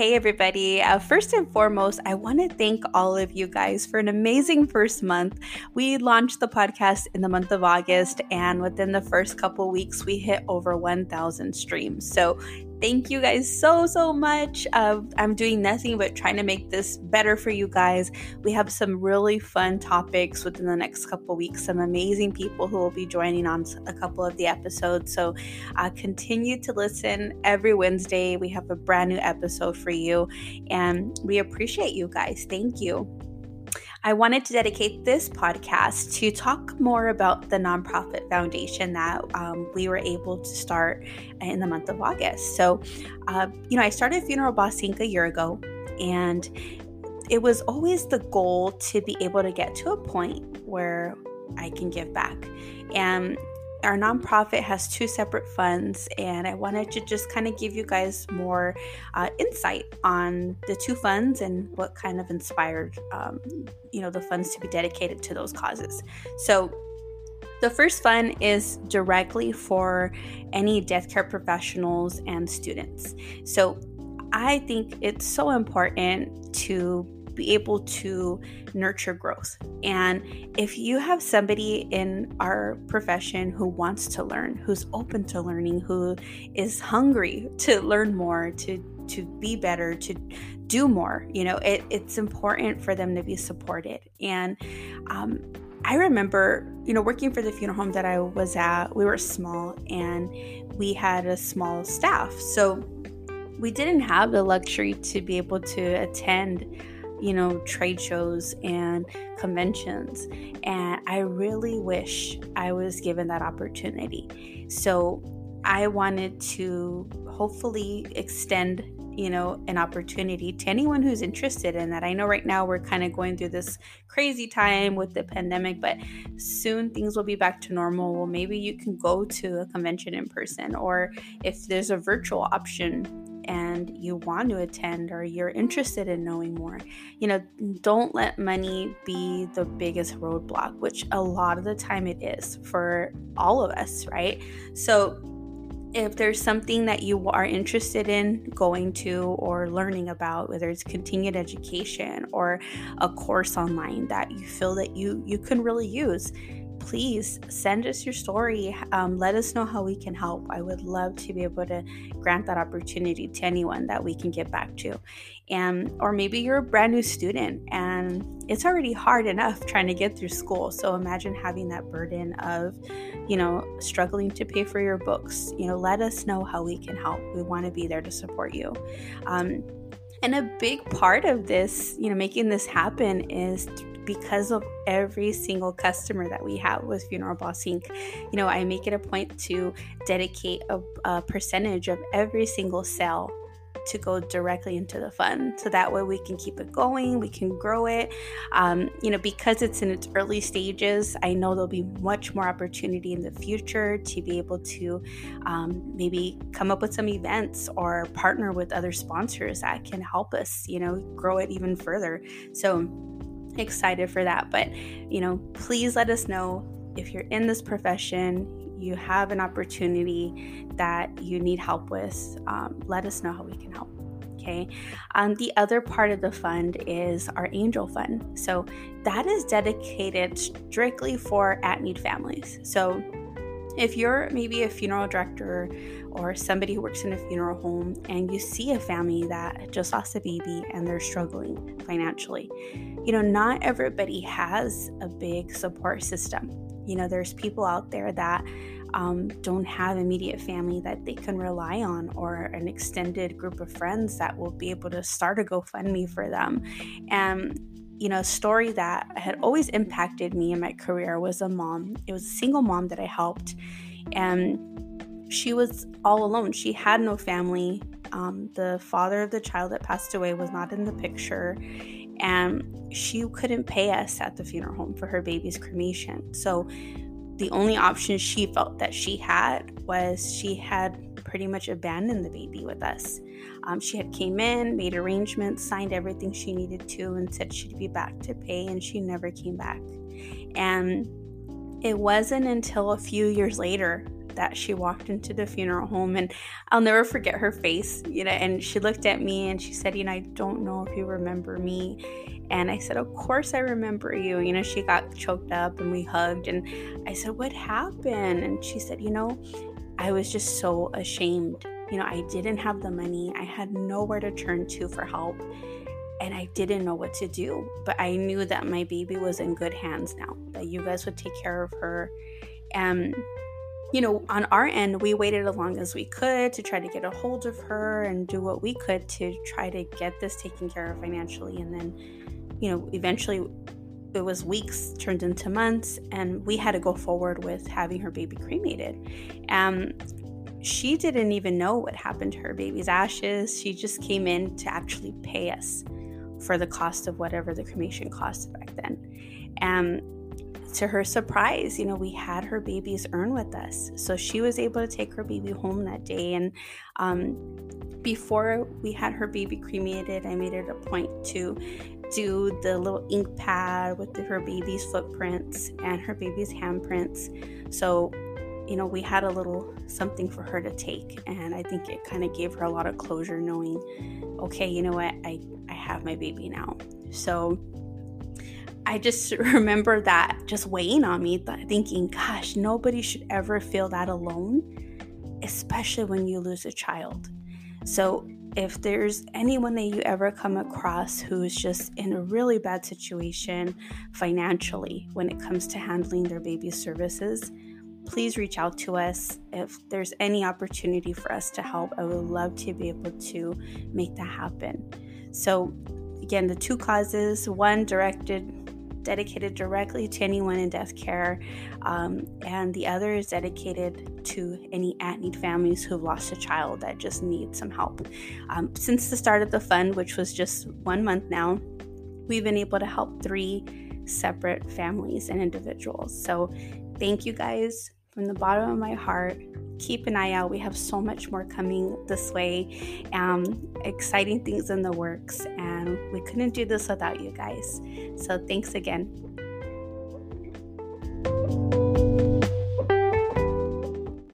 Hey, everybody. Uh, first and foremost, I want to thank all of you guys for an amazing first month. We launched the podcast in the month of August, and within the first couple weeks, we hit over 1,000 streams. So, Thank you guys so, so much. Uh, I'm doing nothing but trying to make this better for you guys. We have some really fun topics within the next couple weeks, some amazing people who will be joining on a couple of the episodes. So uh, continue to listen every Wednesday. We have a brand new episode for you, and we appreciate you guys. Thank you. I wanted to dedicate this podcast to talk more about the nonprofit foundation that um, we were able to start in the month of August. So, uh, you know, I started Funeral Boss Inc. a year ago, and it was always the goal to be able to get to a point where I can give back. And our nonprofit has two separate funds, and I wanted to just kind of give you guys more uh, insight on the two funds and what kind of inspired, um, you know, the funds to be dedicated to those causes. So, the first fund is directly for any death care professionals and students. So, I think it's so important to be able to nurture growth. And if you have somebody in our profession who wants to learn, who's open to learning, who is hungry to learn more, to to be better, to do more, you know, it, it's important for them to be supported. And um, I remember, you know, working for the funeral home that I was at, we were small and we had a small staff. So we didn't have the luxury to be able to attend you know, trade shows and conventions. And I really wish I was given that opportunity. So I wanted to hopefully extend you know an opportunity to anyone who's interested in that i know right now we're kind of going through this crazy time with the pandemic but soon things will be back to normal well maybe you can go to a convention in person or if there's a virtual option and you want to attend or you're interested in knowing more, you know, don't let money be the biggest roadblock, which a lot of the time it is for all of us, right? So, if there's something that you are interested in going to or learning about whether it's continued education or a course online that you feel that you you can really use please send us your story. Um, let us know how we can help. I would love to be able to grant that opportunity to anyone that we can get back to. And or maybe you're a brand new student and it's already hard enough trying to get through school. So imagine having that burden of, you know, struggling to pay for your books. You know, let us know how we can help. We want to be there to support you. Um, and a big part of this, you know, making this happen is because of every single customer that we have with Funeral Boss Inc. You know, I make it a point to dedicate a, a percentage of every single sale to go directly into the fund. So that way we can keep it going we can grow it. Um, you know because it's in its early stages i know there'll be much more opportunity in the future to be able to um, maybe come up with some events or partner with other sponsors that can help us you know grow it even further. So excited for that. But, you know, please let us know if you're in this profession, you have an opportunity that you need help with, um, let us know how we can help. Okay. Um, the other part of the fund is our Angel Fund. So that is dedicated strictly for at need families. So if you're maybe a funeral director or somebody who works in a funeral home and you see a family that just lost a baby and they're struggling financially, you know, not everybody has a big support system. You know, there's people out there that um, don't have immediate family that they can rely on or an extended group of friends that will be able to start a GoFundMe for them. And you know, a story that had always impacted me in my career was a mom. It was a single mom that I helped, and she was all alone. She had no family. Um, the father of the child that passed away was not in the picture, and she couldn't pay us at the funeral home for her baby's cremation. So, the only option she felt that she had was she had pretty much abandoned the baby with us. Um, she had came in, made arrangements, signed everything she needed to, and said she'd be back to pay, and she never came back. And it wasn't until a few years later that she walked into the funeral home and I'll never forget her face, you know, and she looked at me and she said, you know, I don't know if you remember me. And I said, Of course I remember you. You know, she got choked up and we hugged and I said, What happened? And she said, You know, I was just so ashamed. You know, I didn't have the money. I had nowhere to turn to for help and I didn't know what to do. But I knew that my baby was in good hands now, that you guys would take care of her. And, you know, on our end, we waited as long as we could to try to get a hold of her and do what we could to try to get this taken care of financially. And then, you know, eventually it was weeks turned into months and we had to go forward with having her baby cremated um, she didn't even know what happened to her baby's ashes she just came in to actually pay us for the cost of whatever the cremation cost back then. And to her surprise, you know, we had her baby's urn with us. So she was able to take her baby home that day. And um, before we had her baby cremated, I made it a point to do the little ink pad with the, her baby's footprints and her baby's handprints. So, you know, we had a little something for her to take. And I think it kind of gave her a lot of closure knowing, okay, you know what, I, I have my baby now. So I just remember that just weighing on me, thinking, gosh, nobody should ever feel that alone, especially when you lose a child. So if there's anyone that you ever come across who's just in a really bad situation financially when it comes to handling their baby's services, please reach out to us if there's any opportunity for us to help. I would love to be able to make that happen. So, again, the two causes one directed dedicated directly to anyone in death care, um, and the other is dedicated to any at need families who've lost a child that just need some help. Um, since the start of the fund, which was just one month now, we've been able to help three separate families and individuals. So, thank you guys from the bottom of my heart keep an eye out. We have so much more coming this way, um, exciting things in the works, and we couldn't do this without you guys. So, thanks again.